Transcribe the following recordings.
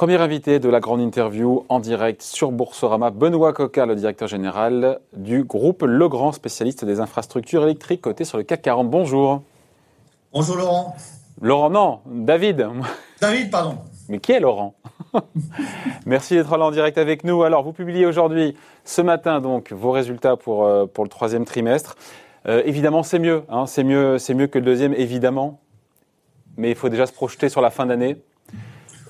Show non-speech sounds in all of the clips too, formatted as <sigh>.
Premier invité de la grande interview en direct sur Boursorama, Benoît Coca, le directeur général du groupe Legrand, spécialiste des infrastructures électriques coté sur le CAC 40. Bonjour. Bonjour Laurent. Laurent, non, David. David, pardon. Mais qui est Laurent? <laughs> Merci d'être là en direct avec nous. Alors, vous publiez aujourd'hui, ce matin, donc, vos résultats pour, euh, pour le troisième trimestre. Euh, évidemment, c'est mieux, hein, c'est mieux, c'est mieux que le deuxième, évidemment. Mais il faut déjà se projeter sur la fin d'année.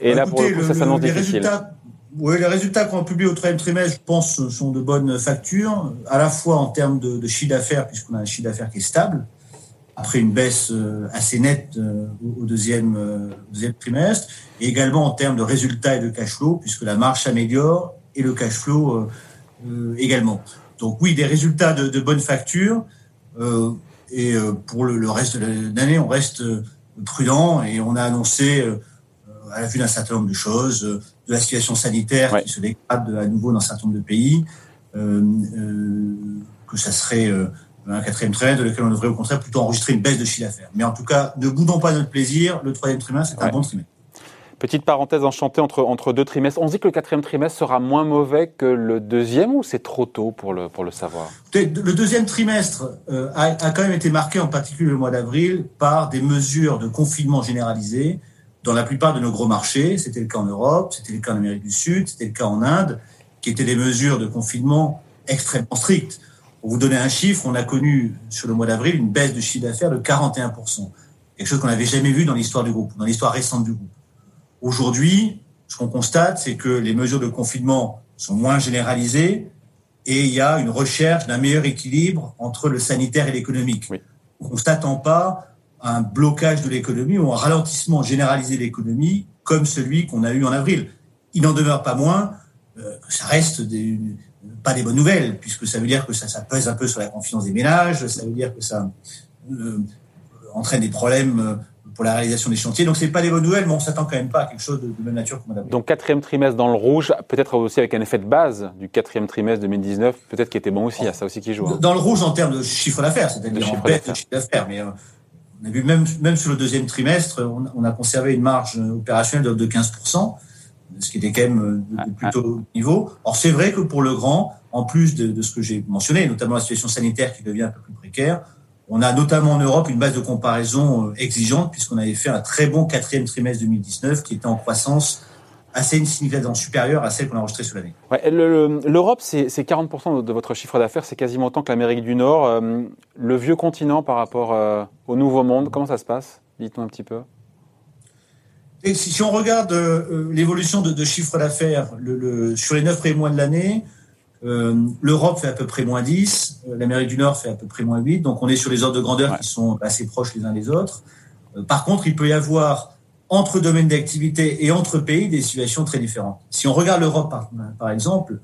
Et là, pour le coup, ça s'annonce difficile. Résultats, oui, les résultats qu'on publie au troisième trimestre, je pense, sont de bonnes factures, à la fois en termes de, chiffre d'affaires, puisqu'on a un chiffre d'affaires qui est stable, après une baisse euh, assez nette euh, au deuxième, euh, deuxième trimestre, et également en termes de résultats et de cash flow, puisque la marge s'améliore et le cash flow également. Donc oui, des résultats de, de bonnes factures, et pour le, le reste de l'année, on reste prudent et on a annoncé à la vue d'un certain nombre de choses, euh, de la situation sanitaire qui se dégrade à nouveau dans un certain nombre de pays, euh, euh, que ça serait un quatrième trimestre de lequel on devrait au contraire plutôt enregistrer une baisse de chiffre d'affaires. Mais en tout cas, ne boudons pas notre plaisir. Le troisième trimestre, c'est un bon trimestre. Petite parenthèse enchantée entre, entre deux trimestres. On dit que le quatrième trimestre sera moins mauvais que le deuxième ou c'est trop tôt pour le, pour le savoir? Le deuxième trimestre a, a, quand même été marqué, en particulier le mois d'avril, par des mesures de confinement généralisé dans la plupart de nos gros marchés. C'était le cas en Europe, c'était le cas en Amérique du Sud, c'était le cas en Inde, qui étaient des mesures de confinement extrêmement strictes. Pour vous donner un chiffre, on a connu sur le mois d'avril une baisse de chiffre d'affaires de 41%. Quelque chose qu'on n'avait jamais vu dans l'histoire du groupe, dans l'histoire récente du groupe. Aujourd'hui, ce qu'on constate, c'est que les mesures de confinement sont moins généralisées et il y a une recherche d'un meilleur équilibre entre le sanitaire et l'économique. On ne s'attend pas un blocage de l'économie ou un ralentissement généralisé de l'économie comme celui qu'on a eu en avril. Il n'en demeure pas moins euh, ça reste des, pas des bonnes nouvelles, puisque ça veut dire que ça, ça, pèse un peu sur la confiance des ménages, ça veut dire que ça euh, entraîne des problèmes euh, pour la réalisation des chantiers. Donc, c'est pas des bonnes nouvelles, mais on s'attend quand même pas à quelque chose de, de même nature qu'on a Donc, quatrième trimestre dans le rouge, peut-être aussi avec un effet de base du quatrième trimestre 2019, peut-être qui était bon aussi, il y a ça aussi qui joue. Hein. Dans le rouge en termes de chiffre d'affaires, c'est-à-dire en baisse de chiffre d'affaires, mais on a vu même, même sur le deuxième trimestre, on, a conservé une marge opérationnelle de, 15%, ce qui était quand même euh, de, plutôt haut niveau. Or, c'est vrai que pour le grand, en plus de, ce que j'ai mentionné, notamment la situation sanitaire qui devient un peu plus précaire, on a notamment en Europe une base de comparaison euh, exigeante puisqu'on avait fait un très bon quatrième trimestre 2019 qui était en croissance assez significativement supérieure à celle qu'on a enregistrée sur l'année. L'Europe, c'est 40% de votre chiffre d'affaires, c'est quasiment autant que l'Amérique du Nord. Euh, le vieux continent par rapport euh, au nouveau monde, comment ça se passe? Dites-nous un petit peu. Et si, on regarde euh, l'évolution de, chiffre d'affaires le, sur les neuf premiers mois de l'année, l'Europe fait à peu près moins 10, l'Amérique du Nord fait à peu près moins 8, donc on est sur les ordres de grandeur qui sont assez proches les uns des autres. par contre, il peut y avoir entre domaines d'activité et entre pays des situations très différentes. Si on regarde l'Europe, par, exemple,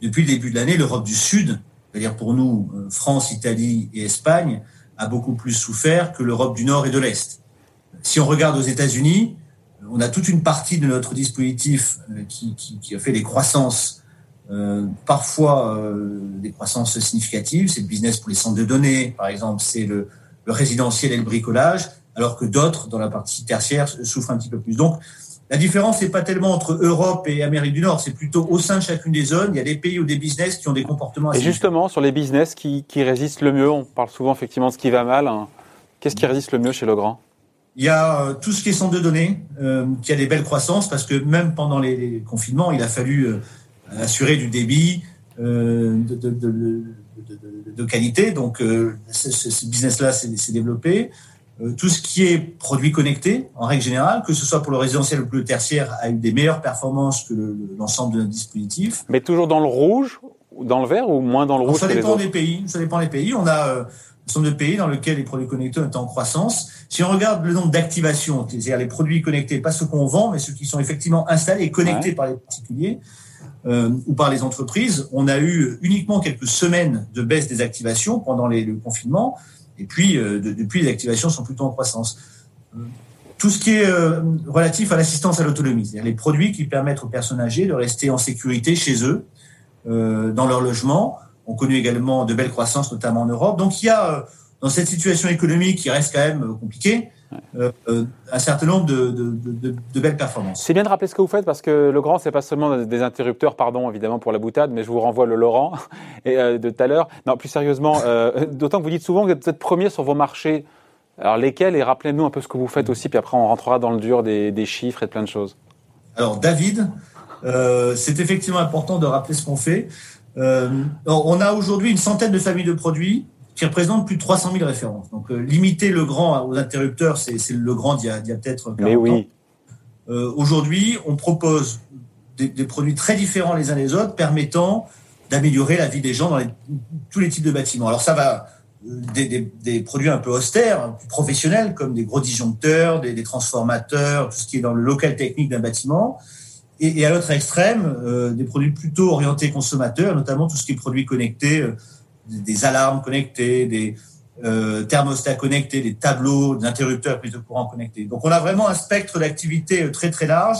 depuis le début de l'année, l'Europe du Sud, c'est-à-dire pour nous, euh, France, Italie et Espagne, a beaucoup plus souffert que l'Europe du Nord et de l'Est. Si on regarde aux États-Unis, on a toute une partie de notre dispositif euh, qui, qui, a fait des croissances, euh, parfois euh, des croissances significatives. C'est le business pour les centres de données, par exemple, c'est le, le résidentiel et le bricolage alors que d'autres, dans la partie tertiaire, souffrent un petit peu plus. Donc, la différence n'est pas tellement entre Europe et Amérique du Nord, c'est plutôt au sein de chacune des zones. Il y a des pays ou des business qui ont des comportements. Assez et justement, sur les business qui, résistent le mieux, on parle souvent effectivement de ce qui va mal. Hein. Qu'est-ce qui résiste le mieux chez Legrand? Il y a euh, tout ce qui est centre de données, euh, qui a des belles croissances, parce que même pendant les, confinements, il a fallu euh, assurer du débit de, qualité. Donc, ce, ce business-là s'est développé. Euh, tout ce qui est produits connectés, en règle générale, que ce soit pour le résidentiel ou pour le tertiaire, a eu des meilleures performances que l'ensemble de notre dispositif. Mais toujours dans le rouge, dans le vert ou moins dans le rouge Ça dépend des pays. Ça dépend des pays. On a euh, un certain de pays dans lesquels les produits connectés sont en croissance. Si on regarde le nombre d'activations, c'est-à-dire les produits connectés, pas ceux qu'on vend, mais ceux qui sont effectivement installés et connectés par les particuliers euh, ou par les entreprises, on a eu uniquement quelques semaines de baisse des activations pendant les, le confinement. Et puis, euh, depuis, les activations sont plutôt en croissance. Tout ce qui est euh, relatif à l'assistance à l'autonomie, c'est-à-dire les produits qui permettent aux personnes âgées de rester en sécurité chez eux, euh, dans leur logement, ont connu également de belles croissances, notamment en Europe. Donc, il y a, dans cette situation économique qui reste quand même compliquée, un certain nombre de, de, belles performances. C'est bien de rappeler ce que vous faites parce que le grand, c'est pas seulement des interrupteurs, pardon évidemment pour la boutade, mais je vous renvoie le Laurent <laughs> et, de tout à l'heure. Non, plus sérieusement, <laughs> d'autant que vous dites souvent que vous êtes premier sur vos marchés. Alors lesquels Et rappelez-nous un peu ce que vous faites aussi, puis après on rentrera dans le dur des, des chiffres et de plein de choses. Alors David, c'est effectivement important de rappeler ce qu'on fait. Euh, on a aujourd'hui une centaine de familles de produits qui représentent plus de 300 000 références. Donc, euh, limiter le grand aux interrupteurs, c'est le grand d'il y a, a peut-être 40 oui. Euh, aujourd'hui, on propose des, produits très différents les uns les autres, permettant d'améliorer la vie des gens dans tous les types de bâtiments. Alors, ça va des, produits un peu austères, professionnels, comme des gros disjoncteurs, des, des transformateurs, tout ce qui est dans le local technique d'un bâtiment, et, à l'autre extrême, euh, des produits plutôt orientés consommateurs, notamment tout ce qui est produits connectés, euh, des alarmes connectées, des euh, thermostats connectés, des tableaux, des interrupteurs prise de courant connectés. Donc on a vraiment un spectre d'activités très très large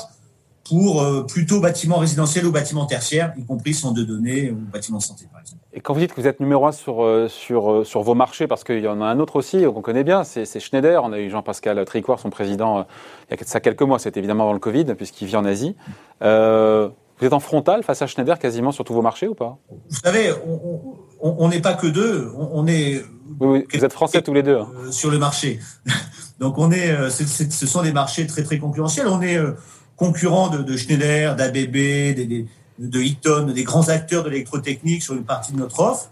pour plutôt bâtiments résidentiels ou bâtiments tertiaires, y compris centres de données ou bâtiments de santé par exemple. Et quand vous dites que vous êtes numéro un sur, euh, sur, euh, sur vos marchés, parce qu'il y en a un autre aussi qu'on connaît bien, c'est Schneider. On a eu Jean-Pascal Tricouard, son président, euh, il y a ça quelques mois, c'était évidemment avant le Covid, puisqu'il vit en Asie. vous êtes en frontal face à Schneider quasiment sur tous vos marchés ou pas? Vous savez, on n'est pas que deux, on, est... Oui, vous êtes français tous les deux. Hein. sur le marché. <laughs> Donc on est, ce sont des marchés très très concurrentiels. On est concurrent de, de Schneider, d'ABB, des de Eaton, des grands acteurs de l'électrotechnique sur une partie de notre offre.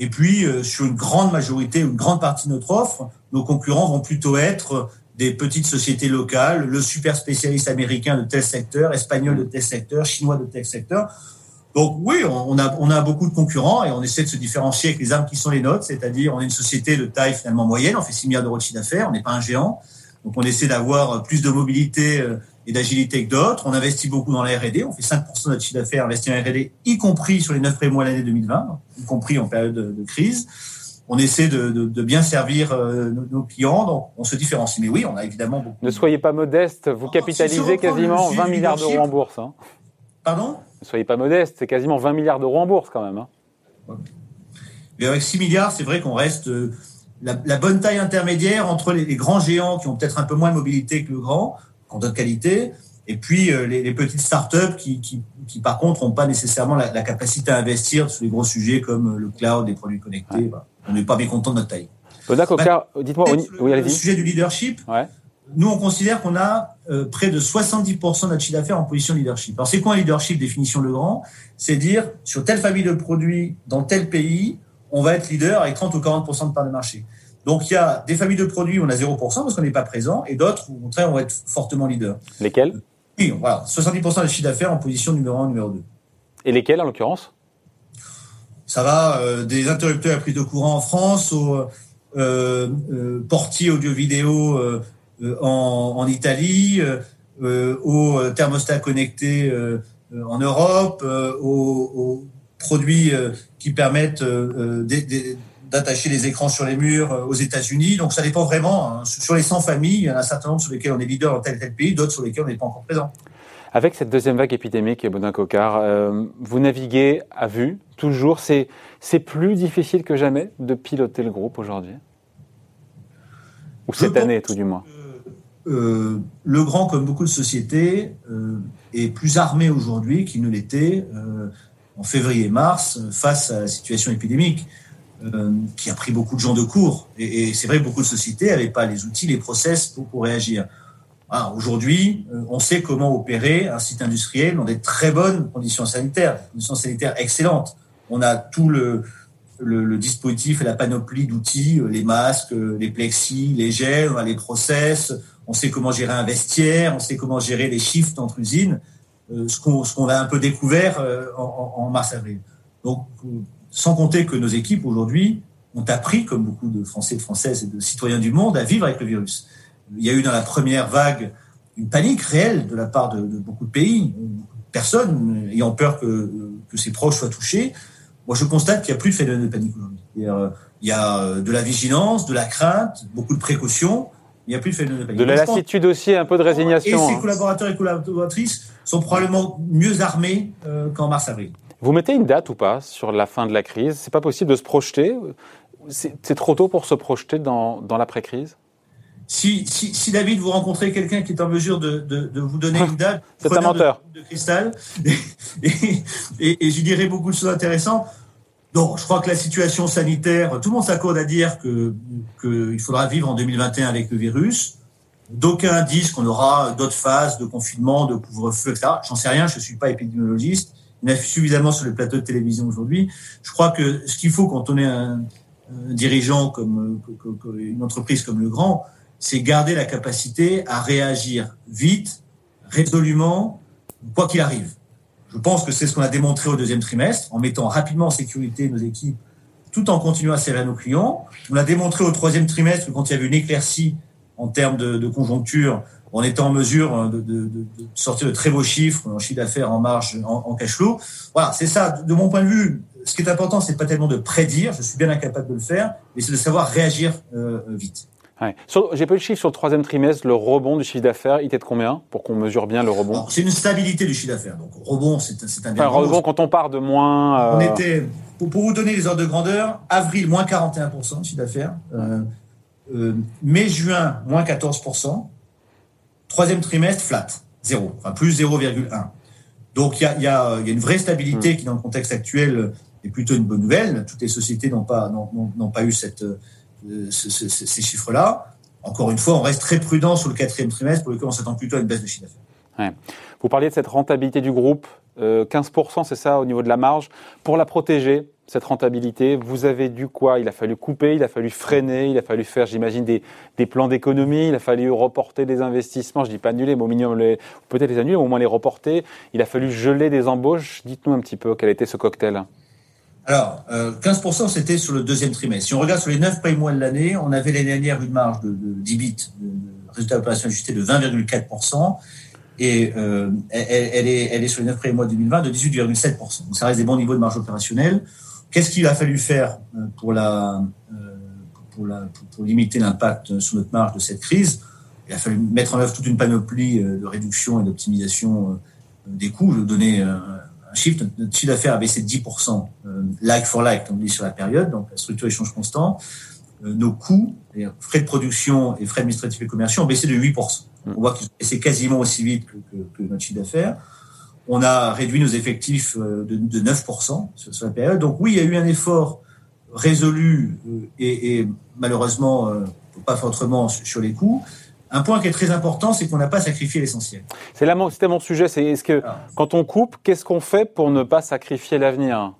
Et puis, euh, sur une grande majorité, une grande partie de notre offre, nos concurrents vont plutôt être des petites sociétés locales, le super spécialiste américain de tel secteur, espagnol de tel secteur, chinois de tel secteur. Donc oui, on a, on a beaucoup de concurrents et on essaie de se différencier avec les armes qui sont les nôtres, c'est-à-dire on est une société de taille finalement moyenne, on fait 6 milliards d'euros de chiffre d'affaires, on n'est pas un géant. Donc on essaie d'avoir plus de mobilité euh, et d'agilité que d'autres. On investit beaucoup dans la R&D. On fait 5% de notre chiffre d'affaires investi en R&D, y compris sur les 9 premiers mois de l'année 2020, y compris en période de, crise. On essaie de, bien servir euh, nos, clients, donc on se différencie. Mais oui, on a évidemment beaucoup. Ne soyez pas modeste, vous capitalisez quasiment 20 milliards d'euros en bourse. Hein. Pardon? Soyez pas modeste, c'est quasiment 20 milliards d'euros en bourse quand même. Hein. Mais avec 6 milliards, c'est vrai qu'on reste euh, la, bonne taille intermédiaire entre les, les, grands géants qui ont peut-être un peu moins de mobilité que le grand, en de qualité, et puis euh, les, les, petites startups qui, qui, qui, par contre, n'ont pas nécessairement la, capacité à investir sur les gros sujets comme le cloud, les produits connectés. On n'est pas bien content de notre taille. D'accord, bah, dites-moi, oui, le sujet du leadership, ouais. Nous, on considère qu'on a euh, près de 70% de notre chiffre d'affaires en position de leadership. Alors, c'est quoi un leadership, définition Le Grand C'est dire, sur telle famille de produits, dans tel pays, on va être leader avec 30 ou 40% de part de marché. Donc il y a des familles de produits où on a 0% parce qu'on n'est pas présent, et d'autres où au contraire on va être fortement leader. Lesquels? Oui, voilà, 70% des chiffres d'affaires en position numéro 1, numéro 2. Et lesquels en l'occurrence? Ça va euh, des interrupteurs à prise de courant en France aux euh, portiers audio-vidéo en, en, Italie, aux thermostats connectés en Europe, aux, aux, produits qui permettent d'attacher les écrans sur les murs euh, aux États-Unis. Donc ça dépend vraiment. Hein. Sur les 100 familles, il y en a un certain nombre sur lesquelles on est leader dans tel et tel pays, d'autres sur lesquels on n'est pas encore présent. Avec cette deuxième vague épidémique, Baudin Cocard, euh, vous naviguez à vue, toujours. C'est, c'est plus difficile que jamais de piloter le groupe aujourd'hui? Ou cette année, tout du moins? euh, Le grand, comme beaucoup de sociétés, est plus armé aujourd'hui qu'il ne l'était en février-mars face à la situation épidémique. Euh, qui a pris beaucoup de gens de court. Et, c'est vrai que beaucoup de sociétés n'avaient pas les outils, les process pour, réagir. Aujourd'hui, euh, on sait comment opérer un site industriel dans des très bonnes conditions sanitaires, conditions sanitaires excellentes. On a tout le, le, dispositif et la panoplie d'outils, euh, les masques, les plexis, les gels, les process. On sait comment gérer un vestiaire, on sait comment gérer les shifts entre usines, ce qu'on a un peu découvert en, en mars-avril. Donc, sans compter que nos équipes aujourd'hui ont appris, comme beaucoup de Français, de Françaises et de citoyens du monde, à vivre avec le virus. Il y a eu dans la première vague une panique réelle de la part de, beaucoup de pays, personnes ayant peur que, que ses proches soient touchés. Moi, je constate qu'il n'y a plus de phénomène de panique aujourd'hui. Il y a de la vigilance, de la crainte, beaucoup de précautions. Il n'y a plus de phénomène de panique. De la lassitude aussi, un peu de résignation. Et ses hein. collaborateurs et collaboratrices sont probablement mieux armés euh, qu'en mars-avril. Vous mettez une date ou pas sur la fin de la crise? C'est pas possible de se projeter? C'est trop tôt pour se projeter dans, dans l'après-crise? Si, si, si, David, vous rencontrez quelqu'un qui est en mesure de, de, de vous donner une date, <laughs> c'est un menteur. De, cristal, <laughs> et, et, et, j'y dirais beaucoup de choses intéressantes. Donc, je crois que la situation sanitaire, tout le monde s'accorde à dire que qu'il faudra vivre en 2021 avec le virus. D'aucuns disent qu'on aura d'autres phases de confinement, de couvre-feu, etc. J'en sais rien, je ne suis pas épidémiologiste. Il y en a suffisamment sur les plateaux de télévision aujourd'hui. Je crois que ce qu'il faut quand on est un, dirigeant comme, comme, une entreprise comme le Grand, c'est garder la capacité à réagir vite, résolument, quoi qu'il arrive. Je pense que c'est ce qu'on a démontré au deuxième trimestre, en mettant rapidement en sécurité nos équipes, tout en continuant à servir nos clients. On l'a démontré au troisième trimestre, quand il y avait une éclaircie en termes de, de conjoncture, on était en mesure de, de, de, sortir de très beaux chiffres en chiffre d'affaires, en marge, en, en cash flow. Voilà, c'est ça. De mon point de vue, ce qui est important, c'est pas tellement de prédire, je suis bien incapable de le faire, mais c'est de savoir réagir euh, vite. Ouais. J'ai pas eu le chiffre sur le troisième trimestre, le rebond du chiffre d'affaires, il était de combien pour qu'on mesure bien le rebond? C'est une stabilité du chiffre d'affaires. Donc rebond, c'est un enfin, rebond quand on part de moins. Euh... On était, pour, pour, vous donner les ordres de grandeur, avril moins 41% de chiffre d'affaires, euh, euh, mai juin moins 14%, troisième trimestre flat, zéro, enfin plus 0,1. Donc il y a, y, a, y a, une vraie stabilité mmh. qui dans le contexte actuel est plutôt une bonne nouvelle. Toutes les sociétés n'ont pas n'ont pas eu cette euh, ces chiffres-là. Encore une fois, on reste très prudent sur le quatrième trimestre pour lequel on s'attend plutôt à une baisse de chiffre d'affaires. Vous parliez de cette rentabilité du groupe, euh, 15%, c'est ça au niveau de la marge. Pour la protéger, cette rentabilité, vous avez dû quoi? Il a fallu couper, il a fallu freiner, il a fallu faire, j'imagine, des, des, plans d'économie, il a fallu reporter des investissements, je dis pas annuler, mais au minimum, peut-être les annuler, au moins les reporter. Il a fallu geler des embauches. Dites-nous un petit peu quel était ce cocktail. Alors, euh, 15%, c'était sur le deuxième trimestre. Si on regarde sur les 9 premiers mois de l'année, on avait l'année dernière une marge de, de d'IBIT, de, résultat opérationnel ajusté de 20,4%, et euh, elle, est, elle est sur les 9 premiers mois de 2020 de 18,7%. Donc ça reste des bons niveaux de marge opérationnelle. Qu'est-ce qu'il a fallu faire euh, pour, la, euh, pour, la, pour, limiter l'impact sur notre marge de cette crise? Il a fallu mettre en œuvre toute une panoplie euh, de réduction et d'optimisation des coûts. Je vais donner chiffre, notre chiffre d'affaires a baissé de 10%, euh, like for like, on dit sur la période, donc la structure échange constant. Euh, nos coûts, les frais de production et frais administratifs et commerciaux ont baissé de 8%. Mm. On voit qu'ils ont baissé quasiment aussi vite que, que, que notre chiffre d'affaires. On a réduit nos effectifs euh, de, de 9% sur, sur, la période. Donc oui, il y a eu un effort résolu et, et malheureusement pas autrement sur les coûts. Un point qui est très important, c'est qu'on n'a pas sacrifié l'essentiel. C'était mon sujet. C'est est-ce que ah. quand on coupe, qu'est-ce qu'on fait pour ne pas sacrifier l'avenir?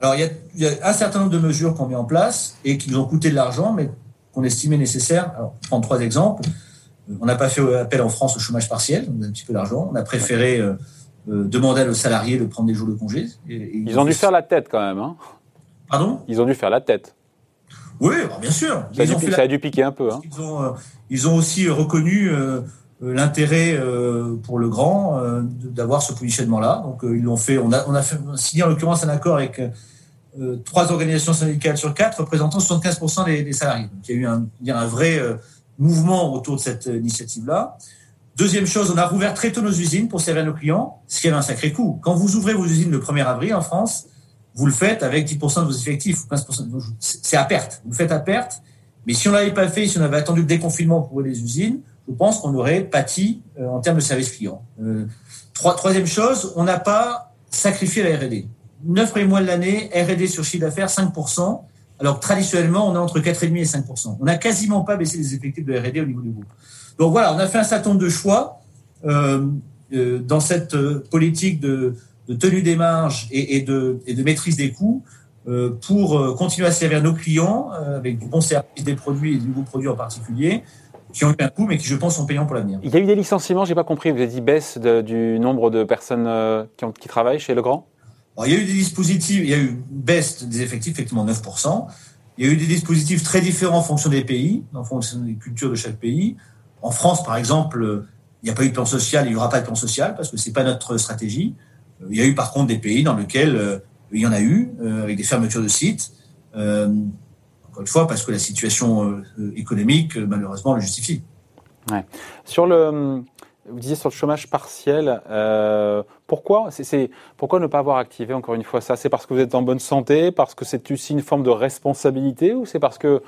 Alors il y, a, il y, a, un certain nombre de mesures qu'on met en place et qui nous ont coûté de l'argent, mais qu'on estimait nécessaires. Alors, je prends trois exemples. On n'a pas fait appel en France au chômage partiel, on a un petit peu d'argent. On a préféré euh, euh, demander aux salariés de prendre des jours de congé. Et, et ils, ils ont dû faire la tête quand même. Hein Pardon? Ils ont dû faire la tête. Oui, bien sûr. Ça, a dû, ça a dû, piquer un peu. Hein. Ils, ont, euh, ils, ont, aussi reconnu euh, euh l'intérêt euh, pour le grand euh, d'avoir ce positionnement-là. Donc ils l'ont fait. On a, on a fait, signé en l'occurrence un accord avec trois organisations syndicales sur quatre représentant 75% des, des, salariés. Donc il y a eu un, un vrai mouvement autour de cette initiative-là. Deuxième chose, on a rouvert très tôt nos usines pour servir nos clients, ce qui avait un sacré coût. Quand vous ouvrez vos usines le 1er avril en France, vous le faites avec 10% de vos effectifs, 15%. C'est à perte. Vous le faites à perte. Mais si on l'avait pas fait, si on avait attendu le déconfinement pour les usines, je pense qu'on aurait pâti euh, en termes de service client. Euh, trois, troisième chose, on n'a pas sacrifié la R&D. Neuf premiers mois de l'année, R&D sur chiffre d'affaires 5%, alors traditionnellement, on est entre 4,5 et 5%. On n'a quasiment pas baissé les effectifs de R&D au niveau du groupe. Donc voilà, on a fait un certain nombre de choix euh, euh dans cette euh, politique de de tenue des marges et, et, de, et de, maîtrise des coûts euh, pour euh, continuer à servir nos clients euh, avec du bon service des produits et de nouveaux produits en particulier qui ont eu un coût mais qui je pense sont payants pour l'avenir. Il y a eu des licenciements, j'ai pas compris, vous avez dit baisse de, du nombre de personnes qui, ont, qui travaillent chez Legrand? Alors, Il y a eu des dispositifs, il y a eu une baisse des effectifs, effectivement 9%. Il y a eu des dispositifs très différents en fonction des pays, en fonction des cultures de chaque pays. En France, par exemple, il n'y a pas eu de plan social, il n'y aura pas de plan social parce que c'est pas notre stratégie. Il y a eu par contre des pays dans lesquels euh, il y en a eu, euh, avec des fermetures de sites. Euh, encore une fois, parce que la situation économique, malheureusement, le justifie. Sur le, vous disiez sur le chômage partiel, euh, pourquoi, c'est, pourquoi ne pas avoir activé encore une fois ça? C'est parce que vous êtes en bonne santé, parce que c'est aussi une forme de responsabilité, ou c'est parce que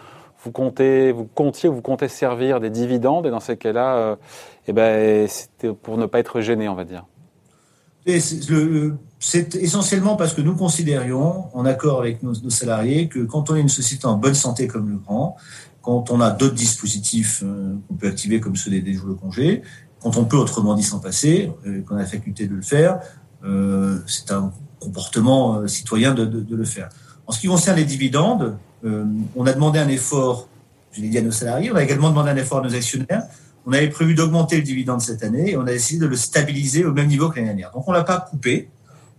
vous comptez, vous comptiez, vous comptez servir des dividendes et dans ces cas-là, euh, eh ben, c'était pour ne pas être gêné, on va dire? C'est essentiellement parce que nous considérions, en accord avec nos, salariés, que quand on est une société en bonne santé comme le Grand, quand on a d'autres dispositifs euh, qu'on peut activer comme ceux des, jours de congé, quand on peut autrement dit s'en passer, euh, qu'on a la faculté de le faire, c'est un comportement citoyen de, le faire. En ce qui concerne les dividendes, on a demandé un effort, je l'ai dit à nos salariés, on a également demandé un effort à nos actionnaires on avait prévu d'augmenter le dividende cette année et on a décidé de le stabiliser au même niveau que l'année dernière. Donc on l'a pas coupé.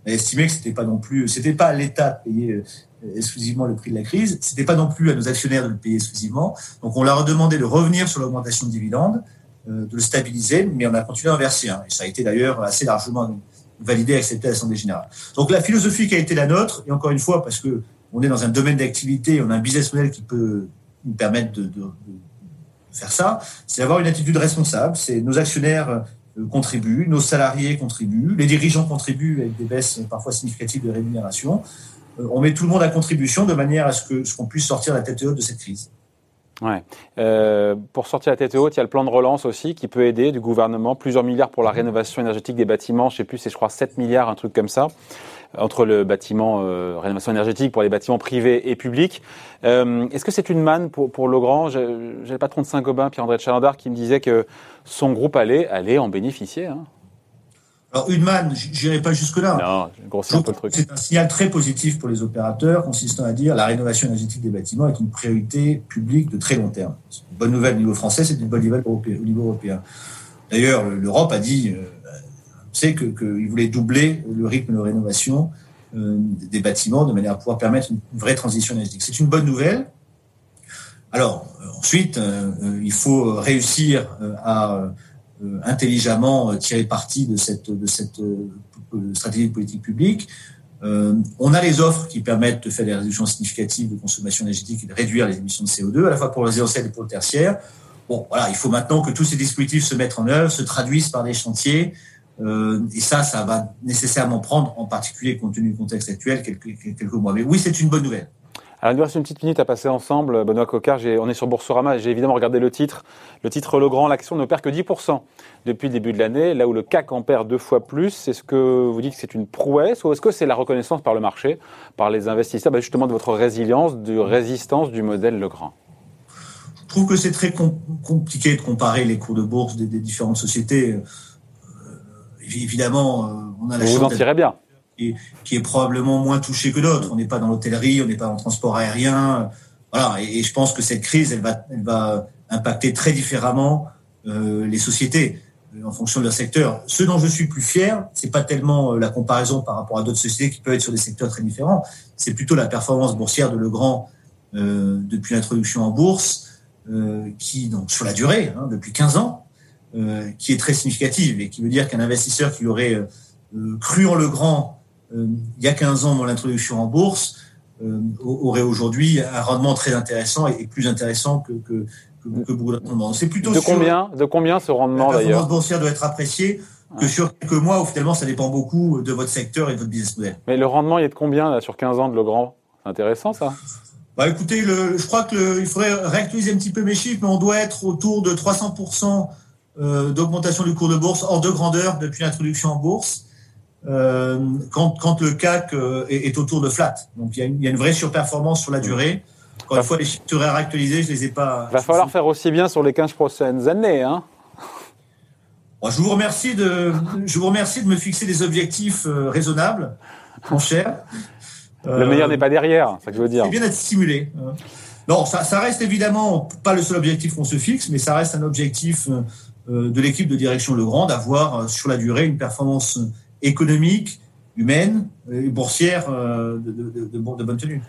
On a estimé que c'était pas non plus, c'était pas à l'État de payer euh, exclusivement le prix de la crise, c'était pas non plus à nos actionnaires de le payer exclusivement. Donc on leur a demandé de revenir sur l'augmentation de dividende, euh, de le stabiliser, mais on a continué à en verser. Hein. Et ça a été d'ailleurs assez largement validé accepté à l'Assemblée générale. Donc la philosophie qui a été la nôtre, et encore une fois parce que on est dans un domaine d'activité, on a un business model qui peut nous permettre de faire ça, c'est avoir une attitude responsable. C'est nos actionnaires euh, contribuent, nos salariés contribuent, les dirigeants contribuent avec des baisses parfois significatives de rémunération. Euh, on met tout le monde à contribution de manière à ce qu'on puisse sortir la tête haute de cette crise. Ouais. Euh, pour sortir la tête haute, il y a le plan de relance aussi qui peut aider du gouvernement, plusieurs milliards pour la rénovation énergétique des bâtiments, je sais plus, c'est je crois 7 milliards, un truc comme ça entre le bâtiment euh, rénovation énergétique pour les bâtiments privés et publics. Euh, Est-ce que c'est une manne pour, pour Legrand? J'ai le patron de Saint-Gobain, Pierre-André de Chalandard, qui me disait que son groupe allait, allait en bénéficier. Hein. Alors une manne, j'irai pas jusque-là. C'est un signal très positif pour les opérateurs, consistant à dire la rénovation énergétique des bâtiments est une priorité publique de très long terme. C'est une bonne nouvelle au niveau français, c'est une bonne nouvelle au niveau européen. D'ailleurs, l'Europe a dit euh, c'est qu'il que voulait doubler le rythme de rénovation euh, des bâtiments de manière à pouvoir permettre une vraie transition énergétique. C'est une bonne nouvelle. Alors euh, ensuite, euh, il faut réussir à intelligemment tirer parti de cette, de cette stratégie de politique publique. on a les offres qui permettent de faire des réductions significatives de consommation énergétique et de réduire les émissions de CO2, à la fois pour le résidentiel et pour le tertiaire. Bon, voilà, il faut maintenant que tous ces dispositifs se mettent en œuvre, se traduisent par des chantiers, et ça, ça va nécessairement prendre, en particulier compte tenu du contexte actuel, quelques, quelques mois. Mais oui, c'est une bonne nouvelle. Alors, il nous reste une petite minute à passer ensemble. Benoît Cocard, on est sur Boursorama. J'ai évidemment regardé le titre. Le titre Legrand, l'action ne perd que 10% depuis le début de l'année, là où le CAC en perd deux fois plus. Est-ce que vous dites que c'est une prouesse ou est-ce que c'est la reconnaissance par le marché, par les investisseurs, bah, justement de votre résilience, de résistance du modèle Legrand Je trouve que c'est très compliqué de comparer les cours de bourse des, des différentes sociétés évidemment, euh, on a la chance. Vous en bien. Qui, est probablement moins touché que d'autres. On n'est pas dans l'hôtellerie, on n'est pas dans le transport aérien. Voilà. Et, je pense que cette crise, elle va, elle va impacter très différemment euh, les sociétés euh, en fonction de leur secteur. Ce dont je suis plus fier, c'est pas tellement la comparaison par rapport à d'autres sociétés qui peuvent être sur des secteurs très différents. C'est plutôt la performance boursière de Legrand depuis l'introduction en bourse, qui donc sur la durée, hein, depuis 15 ans, qui est très significative et qui veut dire qu'un investisseur qui aurait euh, cru en le grand euh, il y a 15 ans dans l'introduction en bourse aurait aujourd'hui un rendement très intéressant et, plus intéressant que, que, que, beaucoup de C'est plutôt de combien de combien ce rendement d'ailleurs La performance boursière doit être appréciée que sur quelques mois où finalement ça dépend beaucoup de votre secteur et de votre business model. Mais le rendement il est de combien là, sur 15 ans de Legrand C'est intéressant ça. Bah écoutez, le, je crois qu'il faudrait réactualiser un petit peu mes chiffres, mais on doit être autour de 300 euh, d'augmentation du cours de bourse hors de grandeur depuis l'introduction en bourse, euh, quand, quand, le CAC euh, est, autour de flat. Donc il y, a une, il y, a une vraie surperformance sur la durée. Encore une fois, les chiffres seraient réactualisés, je les ai pas. Il va falloir faire aussi bien sur les 15 prochaines années. Hein je vous remercie de, je vous remercie de me fixer des objectifs raisonnables, mon cher. <laughs> Le meilleur n'est pas derrière, c'est ça que je veux dire. C'est bien d'être stimulé. Non, ça, ça, reste évidemment pas le seul objectif qu'on se fixe, mais ça reste un objectif euh, de l'équipe de direction Legrand d'avoir euh, sur la durée une performance économique, humaine et boursière euh, de, de, de, bonne tenue.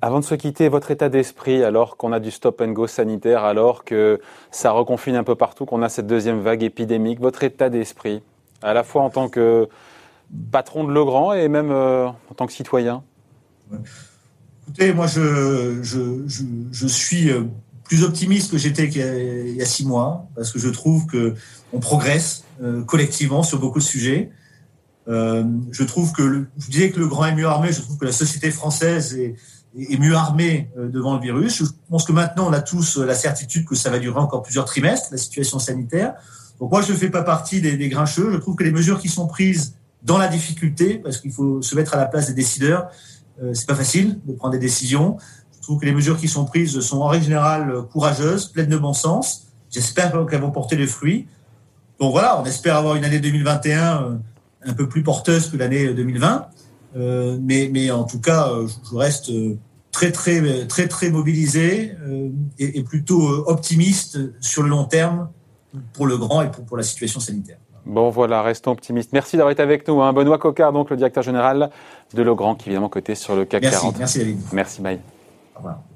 Avant de se quitter, votre état d'esprit, alors qu'on a du stop and go sanitaire, alors que ça reconfine un peu partout, qu'on a cette deuxième vague épidémique, votre état d'esprit, à la fois en tant que patron de Legrand et même en tant que citoyen? Écoutez, moi, je, je, je, je suis plus optimiste que j'étais il y a six mois, parce que je trouve que on progresse euh, collectivement sur beaucoup de sujets. Euh, je trouve que, je disais que le grand est mieux armé, je trouve que la société française est, mieux armés devant le virus. Je pense que maintenant, on a tous la certitude que ça va durer encore plusieurs trimestres, la situation sanitaire. Donc moi, je ne fais pas partie des, des, grincheux. Je trouve que les mesures qui sont prises dans la difficulté, parce qu'il faut se mettre à la place des décideurs, euh, c'est pas facile de prendre des décisions. Je trouve que les mesures qui sont prises sont en règle générale courageuses, pleines de bon sens. J'espère qu'elles vont porter les fruits. Donc voilà, on espère avoir une année 2021 euh, un peu plus porteuse que l'année 2020. Euh, mais, mais en tout cas, euh, je reste très très très très mobilisé et, et, plutôt optimiste sur le long terme pour le grand et pour, pour la situation sanitaire. Bon voilà, restons optimistes. Merci d'avoir été avec nous. Hein. Benoît Cocard, donc le directeur général de Legrand, qui évidemment côté sur le CAC merci, 40. Merci David. Merci, bye. Au revoir.